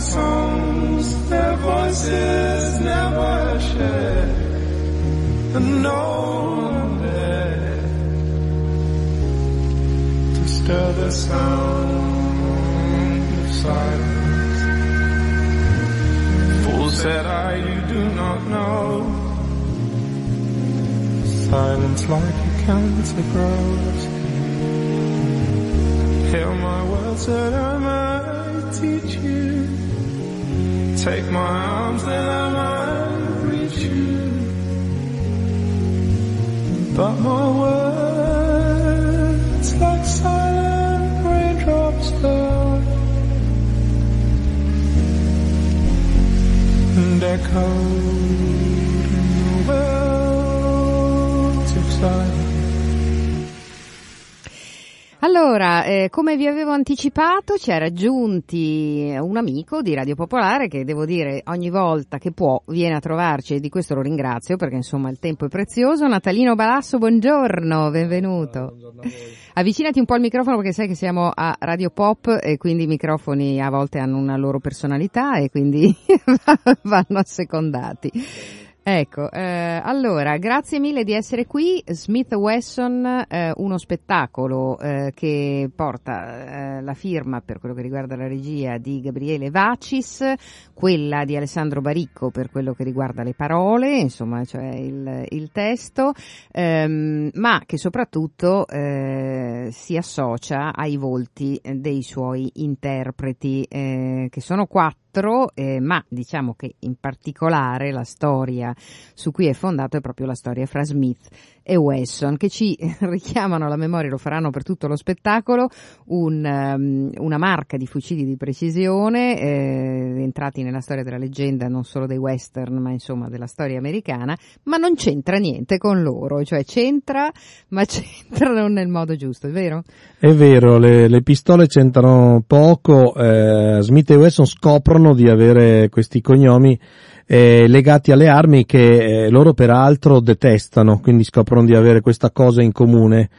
songs their voices never shared. And no one dared to stir the sound of silence. Fool said I, you do not know. Silence like a cancer grows. Hear my words that I might teach you. Take my arms that I might reach you. But my words like silent raindrops fell and echoed in the wells of silence. Allora, eh, come vi avevo anticipato, ci ha raggiunti un amico di Radio Popolare che devo dire ogni volta che può viene a trovarci e di questo lo ringrazio perché insomma il tempo è prezioso. Natalino Balasso, buongiorno, benvenuto. Avvicinati un po' al microfono perché sai che siamo a Radio Pop e quindi i microfoni a volte hanno una loro personalità e quindi <laughs> vanno assecondati. Ecco, eh, allora, grazie mille di essere qui. Smith Wesson, eh, uno spettacolo eh, che porta eh, la firma per quello che riguarda la regia di Gabriele Vacis, quella di Alessandro Baricco per quello che riguarda le parole, insomma, cioè il, il testo, ehm, ma che soprattutto eh, si associa ai volti dei suoi interpreti, eh, che sono quattro eh, ma diciamo che in particolare la storia su cui è fondato è proprio la storia fra Smith e Wesson che ci <laughs> richiamano alla memoria, lo faranno per tutto lo spettacolo, un, um, una marca di fucili di precisione eh, entrati nella storia della leggenda non solo dei western ma insomma della storia americana, ma non c'entra niente con loro, cioè c'entra ma <laughs> c'entra non nel modo giusto, è vero? È vero, le, le pistole c'entrano poco, eh, Smith e Wesson scoprono di avere questi cognomi eh, legati alle armi che eh, loro peraltro detestano, quindi scoprono di avere questa cosa in comune.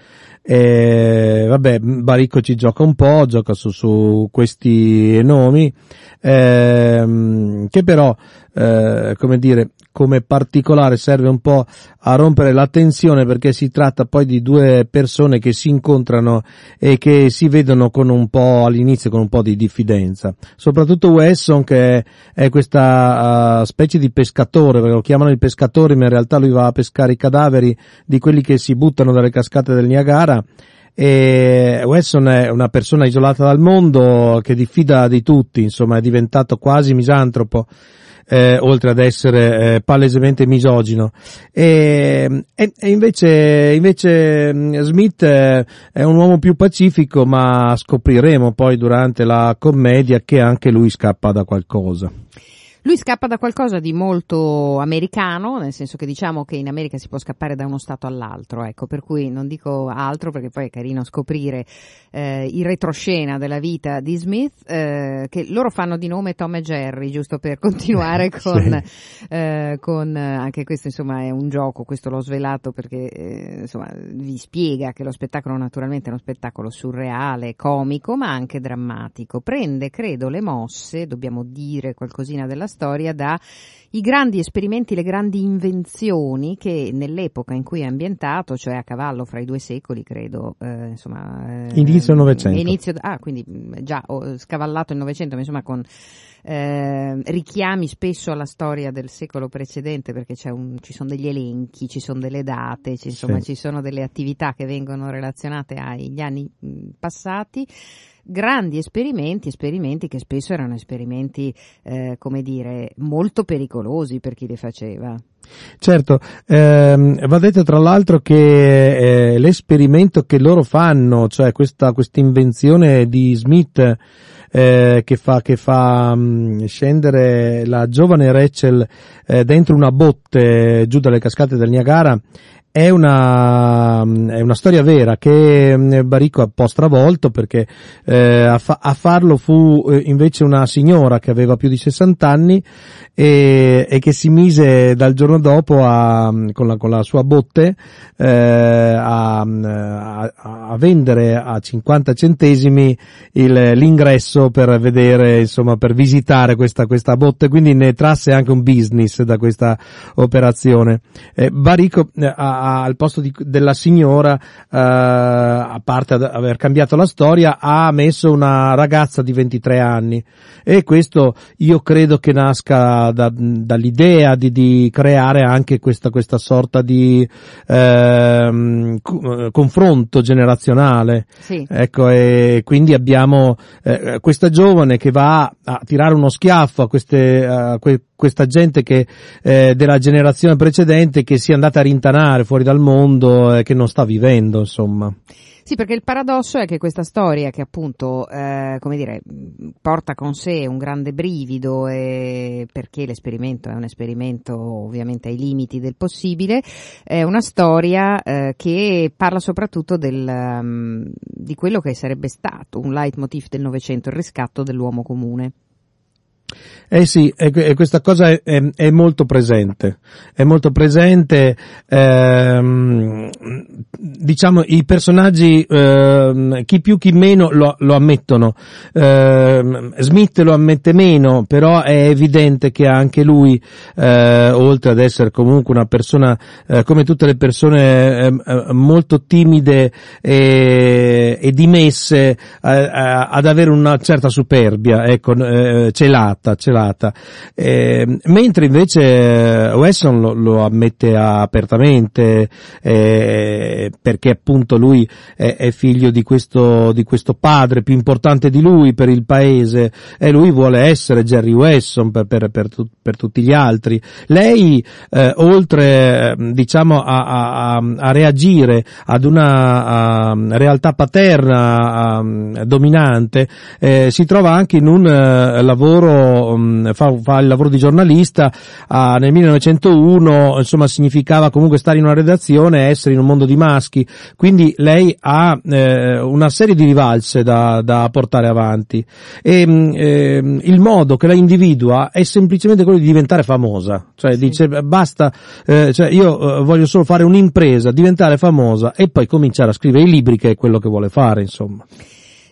Eh, vabbè, Baricco ci gioca un po', gioca su, su questi nomi, ehm, che però, eh, come dire, come particolare serve un po' a rompere la tensione perché si tratta poi di due persone che si incontrano e che si vedono con un po' all'inizio con un po' di diffidenza. Soprattutto Wesson che è questa uh, specie di pescatore, perché lo chiamano il pescatore ma in realtà lui va a pescare i cadaveri di quelli che si buttano dalle cascate del Niagara e Wesson è una persona isolata dal mondo che diffida di tutti, insomma è diventato quasi misantropo eh, oltre ad essere eh, palesemente misogino. E, e, e invece, invece, mm, Smith è, è un uomo più pacifico, ma scopriremo poi durante la commedia che anche lui scappa da qualcosa. Lui scappa da qualcosa di molto americano, nel senso che diciamo che in America si può scappare da uno stato all'altro, ecco, per cui non dico altro perché poi è carino scoprire eh, il retroscena della vita di Smith, eh, che loro fanno di nome Tom e Jerry, giusto per continuare <laughs> con, sì. eh, con anche questo insomma è un gioco, questo l'ho svelato perché eh, insomma vi spiega che lo spettacolo naturalmente è uno spettacolo surreale, comico, ma anche drammatico. Prende, credo, le mosse, dobbiamo dire qualcosina della storia da i grandi esperimenti, le grandi invenzioni che nell'epoca in cui è ambientato, cioè a cavallo fra i due secoli, credo, eh, insomma... Eh, inizio Novecento. Inizio, ah, quindi mm, già ho scavallato il Novecento, ma insomma con eh, richiami spesso alla storia del secolo precedente perché un, ci sono degli elenchi, ci sono delle date, ci, insomma sì. ci sono delle attività che vengono relazionate agli anni passati grandi esperimenti, esperimenti che spesso erano esperimenti, eh, come dire, molto pericolosi per chi li faceva. Certo, ehm, va detto tra l'altro che eh, l'esperimento che loro fanno, cioè questa invenzione di Smith eh, che fa, che fa mh, mm, scendere la giovane Rachel eh, dentro una botte giù dalle cascate del Niagara, è una, è una, storia vera che mm, Baricco ha un po' stravolto perché eh, a, fa, a, farlo fu eh, invece una signora che aveva più di 60 anni e, e che si mise dal giorno dopo a, mm, con, la, con, la, sua botte eh, a, mm, a, vendere a 50 centesimi il, l'ingresso per vedere, insomma, per visitare questa, questa botte, quindi ne trasse anche un business da questa operazione. Eh, Baricco ha al posto di, della signora, eh, a parte aver cambiato la storia, ha messo una ragazza di 23 anni e questo io credo che nasca da, dall'idea di, di, creare anche questa, questa sorta di eh, confronto generazionale. Sì. Ecco, e quindi abbiamo eh, questa giovane che va a tirare uno schiaffo a queste, a que, questa gente che, eh, della generazione precedente che si è andata a rintanare fuori dal mondo e che non sta vivendo, insomma. Sì, perché il paradosso è che questa storia che appunto, eh, come dire, porta con sé un grande brivido e perché l'esperimento è un esperimento ovviamente ai limiti del possibile, è una storia eh, che parla soprattutto del, um, di quello che sarebbe stato un leitmotiv del Novecento, il riscatto dell'uomo comune. Eh sì, e, questa cosa è, è, è, molto presente, è molto presente, ehm, diciamo i personaggi, ehm, chi più chi meno lo, lo ammettono, ehm, Smith lo ammette meno, però è evidente che anche lui, eh, oltre ad essere comunque una persona, eh, come tutte le persone, ehm, eh, molto timide e, e dimesse, eh, ad avere una certa superbia, ecco, eh, celata, celata. Eh, mentre invece eh, Wesson lo, lo ammette apertamente eh, perché appunto lui è, è figlio di questo, di questo, padre più importante di lui per il paese e lui vuole essere Jerry Wesson per, per, per, tu, per tutti gli altri. Lei eh, oltre diciamo a, a, a, reagire ad una realtà paterna dominante eh, si trova anche in un uh, lavoro um, fa, fa, il lavoro di giornalista, uh, nel 1901 insomma significava comunque stare in una redazione, essere in un mondo di maschi, quindi lei ha eh, una serie di rivalse da, da portare avanti e eh, il modo che la individua è semplicemente quello di diventare famosa, cioè sì. dice basta, eh, cioè io eh, voglio solo fare un'impresa, diventare famosa e poi cominciare a scrivere i libri che è quello che vuole fare insomma.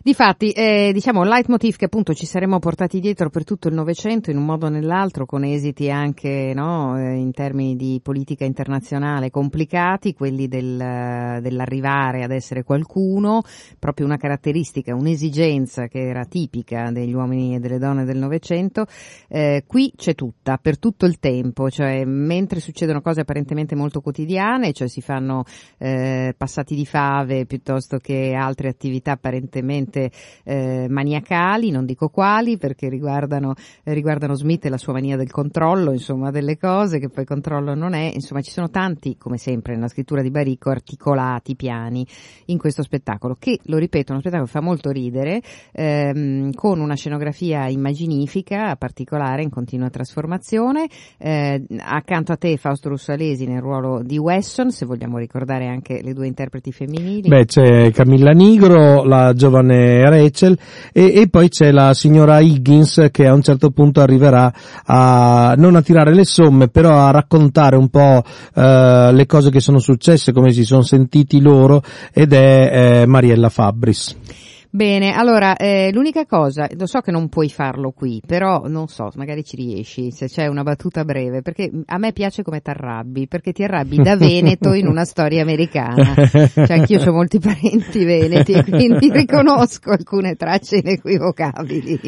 Difatti, eh, diciamo, un leitmotiv che appunto ci saremmo portati dietro per tutto il Novecento in un modo o nell'altro, con esiti anche no, eh, in termini di politica internazionale complicati, quelli del, dell'arrivare ad essere qualcuno, proprio una caratteristica, un'esigenza che era tipica degli uomini e delle donne del Novecento. Eh, qui c'è tutta, per tutto il tempo, cioè mentre succedono cose apparentemente molto quotidiane, cioè si fanno eh, passati di fave piuttosto che altre attività apparentemente assolutamente eh, maniacali, non dico quali, perché riguardano, riguardano Smith e la sua mania del controllo, insomma, delle cose, che poi controllo non è, insomma, ci sono tanti, come sempre nella scrittura di Baricco, articolati, piani in questo spettacolo, che, lo ripeto, è uno spettacolo che fa molto ridere, ehm, con una scenografia immaginifica, particolare, in continua trasformazione, eh, accanto a te Fausto Russalesi nel ruolo di Wesson, se vogliamo ricordare anche le due interpreti femminili. Beh, c'è Camilla Nigro, la giovane Rachel e, e, poi c'è la signora Higgins che a un certo punto arriverà a non a tirare le somme però a raccontare un po' eh, le cose che sono successe, come si sono sentiti loro ed è eh, Mariella Fabris. Bene, allora eh, l'unica cosa, lo so che non puoi farlo qui, però non so, magari ci riesci, se c'è una battuta breve, perché a me piace come ti arrabbi, perché ti arrabbi da <laughs> Veneto in una storia americana. Cioè anch'io ho molti <laughs> parenti veneti e quindi <laughs> riconosco alcune tracce inequivocabili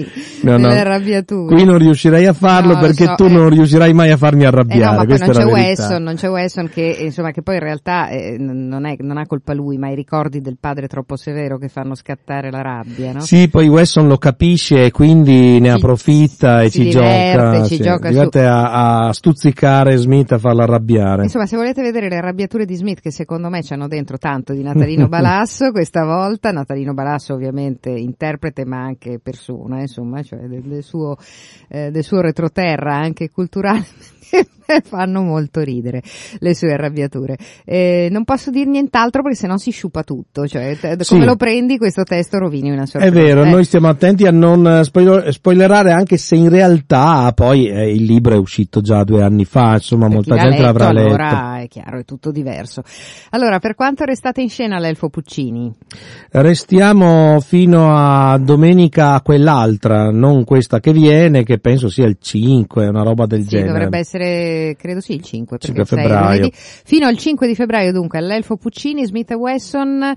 no, arrabbiature. Qui non riuscirei a farlo no, perché so, tu eh, non riuscirai mai a farmi arrabbiare. Eh no, ma non c'è Wesson, non c'è Wesson che, insomma, che poi in realtà eh, non, è, non ha colpa lui, ma i ricordi del padre troppo severo che fanno scattare la rabbia, no? Sì, poi Wesson lo capisce e quindi ne approfitta e ci diverte, gioca, ci sì, gioca diverte a, a, stuzzicare Smith, a farlo arrabbiare. Insomma, se volete vedere le arrabbiature di Smith, che secondo me c'hanno dentro tanto di Natalino <laughs> Balasso, questa volta, Natalino Balasso ovviamente interprete ma anche persona, insomma, cioè del, del suo, eh, del suo retroterra anche culturale <laughs> <laughs> fanno molto ridere le sue arrabbiature. Eh, non posso dire nient'altro perché sennò si sciupa tutto, cioè te, come sì. lo prendi questo testo rovini una sorpresa. È vero, eh. noi stiamo attenti a non spoiler- spoilerare anche se in realtà poi eh, il libro è uscito già due anni fa, insomma per molta gente letto, l'avrà letto. Allora è chiaro, è tutto diverso. Allora, per quanto restate in scena l'Elfo Puccini? Restiamo fino a domenica quell'altra, non questa che viene, che penso sia il 5, una roba del sì, genere. dovrebbe essere, credo sì, il 5. 5 febbraio. Fino al 5 di febbraio dunque all'Elfo Puccini, Smith Wesson,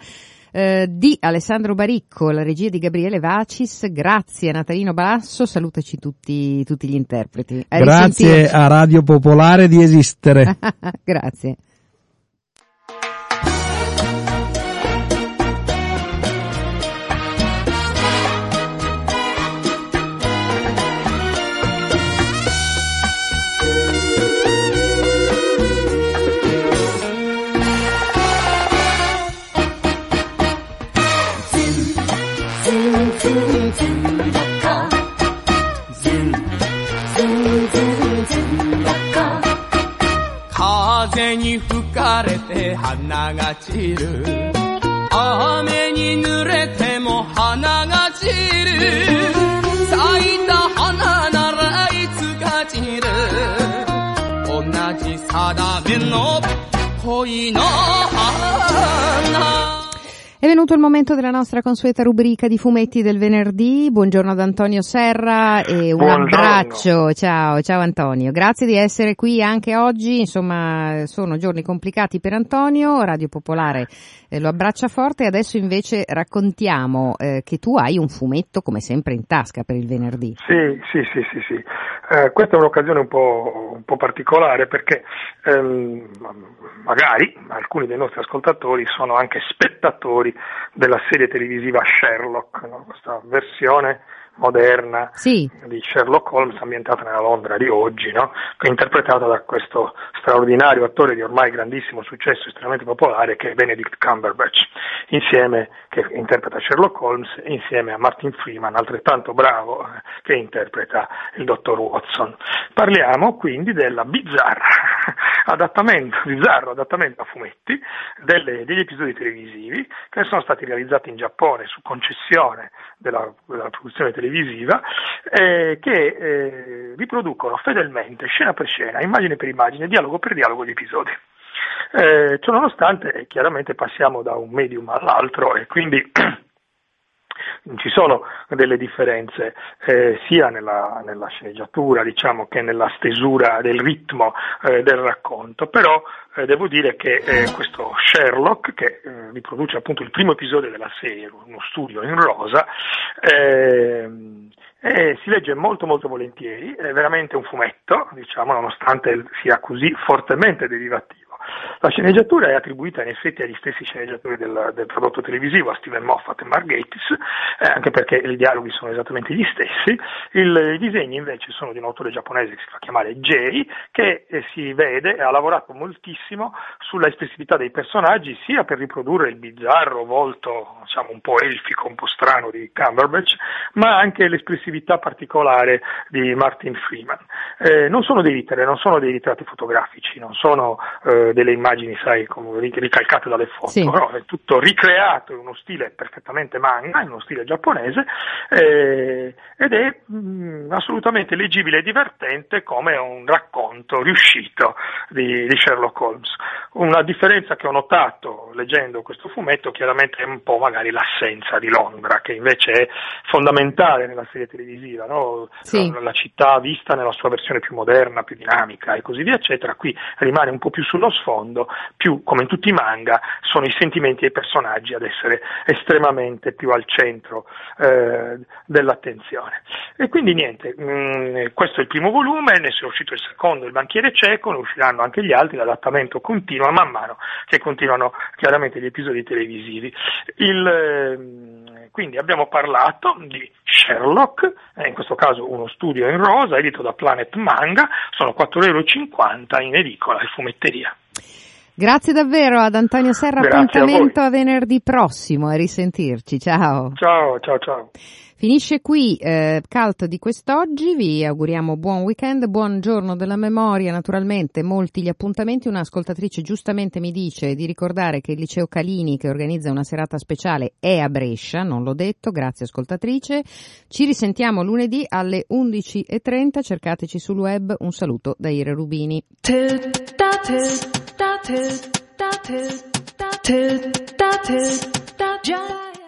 eh, di Alessandro Baricco, la regia di Gabriele Vacis, grazie a Natalino Basso, salutaci tutti, tutti gli interpreti. A grazie a Radio Popolare di esistere. <laughs> grazie. に吹かれて花が散る。雨に濡れても花が散る。咲いた花ならいつか散る。同じ定めの恋の花。È venuto il momento della nostra consueta rubrica di fumetti del venerdì. Buongiorno ad Antonio Serra e un Buongiorno. abbraccio. Ciao, ciao Antonio. Grazie di essere qui anche oggi. Insomma, sono giorni complicati per Antonio. Radio Popolare eh, lo abbraccia forte. Adesso invece raccontiamo eh, che tu hai un fumetto come sempre in tasca per il venerdì. Sì, sì, sì, sì, sì. Eh, questa è un'occasione un po', un po' particolare perché ehm, magari alcuni dei nostri ascoltatori sono anche spettatori della serie televisiva Sherlock, no? questa versione moderna Sì, di Sherlock Holmes ambientata nella Londra di oggi, no? interpretata da questo straordinario attore di ormai grandissimo successo, estremamente popolare, che è Benedict Cumberbatch, insieme, che interpreta Sherlock Holmes, insieme a Martin Freeman, altrettanto bravo, eh, che interpreta il dottor Watson. Parliamo quindi della bizzarra <laughs> adattamento, bizzarro adattamento a fumetti delle- degli episodi televisivi che sono stati realizzati in Giappone su concessione della, della produzione televisiva eh, che eh, riproducono fedelmente, scena per scena, immagine per immagine, dialogo per dialogo gli episodi. Eh, ciò nonostante, eh, chiaramente passiamo da un medium all'altro e quindi <clears throat> ci sono delle differenze eh, sia nella, nella sceneggiatura diciamo, che nella stesura del ritmo eh, del racconto, però eh, devo dire che eh, questo Sherlock, che eh, riproduce appunto il primo episodio della serie, uno studio in rosa, ehm, eh, si legge molto molto volentieri, è veramente un fumetto, diciamo, nonostante sia così fortemente derivativo. La sceneggiatura è attribuita in effetti agli stessi sceneggiatori del, del prodotto televisivo, a Steven Moffat e Mark Gatiss, eh, anche perché i dialoghi sono esattamente gli stessi. Il- I disegni invece sono di un autore giapponese che si fa chiamare Jay, che eh, si vede e ha lavorato moltissimo sulla espressività dei personaggi, sia per riprodurre il bizzarro volto, diciamo, un po' elfico, un po' strano di Cumberbatch, ma anche l'espressività particolare di Martin Freeman. Eh, non sono dei ritiri, non sono dei ritratti fotografici, non sono eh, delle immagini, sai, ricalcate dalle foto, Sì. no? è tutto ricreato in uno stile perfettamente manga, in uno stile giapponese, eh, ed è mh, assolutamente leggibile e divertente come un racconto riuscito di, di Sherlock Holmes. Una differenza che ho notato leggendo questo fumetto chiaramente è un po' magari l'assenza di Londra, che invece è fondamentale nella serie televisiva, no? Sì. la, la città vista nella sua versione più moderna, più dinamica e così via, eccetera, qui rimane un po' più sullo sfondo, più come in tutti i manga sono i sentimenti dei personaggi ad essere estremamente più al centro eh, dell'attenzione. E quindi niente, mh, questo è il primo volume, ne è uscito il secondo, il banchiere cieco, ne usciranno anche gli altri, l'adattamento continua man mano che continuano chiaramente gli episodi televisivi. Il, quindi abbiamo parlato di Sherlock, eh, in questo caso uno studio in rosa, edito da Planet Manga, sono 4,50 euro in edicola e fumetteria. Grazie davvero ad Antonio Serra. Grazie a Appuntamento voi. a venerdì prossimo e risentirci. Ciao. Ciao, ciao, ciao. Finisce qui eh, Cult di quest'oggi, vi auguriamo buon weekend, buon giorno della memoria, naturalmente molti gli appuntamenti, un'ascoltatrice giustamente mi dice di ricordare che il Liceo Calini che organizza una serata speciale è a Brescia, non l'ho detto, grazie ascoltatrice, ci risentiamo lunedì alle 11.30, cercateci sul web, un saluto da Ire Rubini. Toot da toot da toot da toot da toot da toot da John.